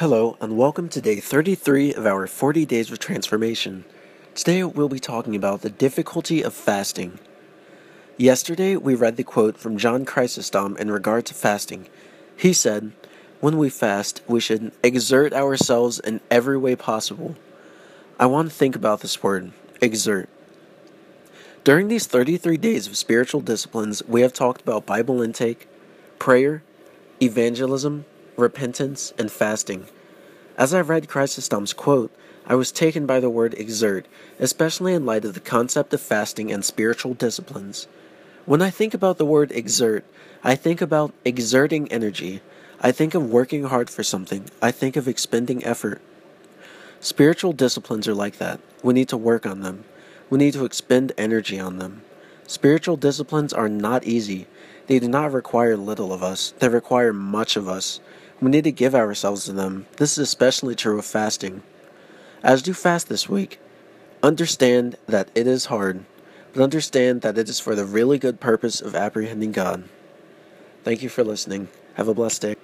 Hello, and welcome to day 33 of our 40 Days of Transformation. Today we'll be talking about the difficulty of fasting. Yesterday we read the quote from John Chrysostom in regard to fasting. He said, When we fast, we should exert ourselves in every way possible. I want to think about this word, exert. During these 33 days of spiritual disciplines, we have talked about Bible intake, prayer, evangelism, repentance, and fasting. As I read Chrysostom's quote, I was taken by the word exert, especially in light of the concept of fasting and spiritual disciplines. When I think about the word exert, I think about exerting energy. I think of working hard for something. I think of expending effort. Spiritual disciplines are like that. We need to work on them. We need to expend energy on them. Spiritual disciplines are not easy. They do not require little of us, they require much of us. We need to give ourselves to them. This is especially true of fasting. As you fast this week, understand that it is hard, but understand that it is for the really good purpose of apprehending God. Thank you for listening. Have a blessed day.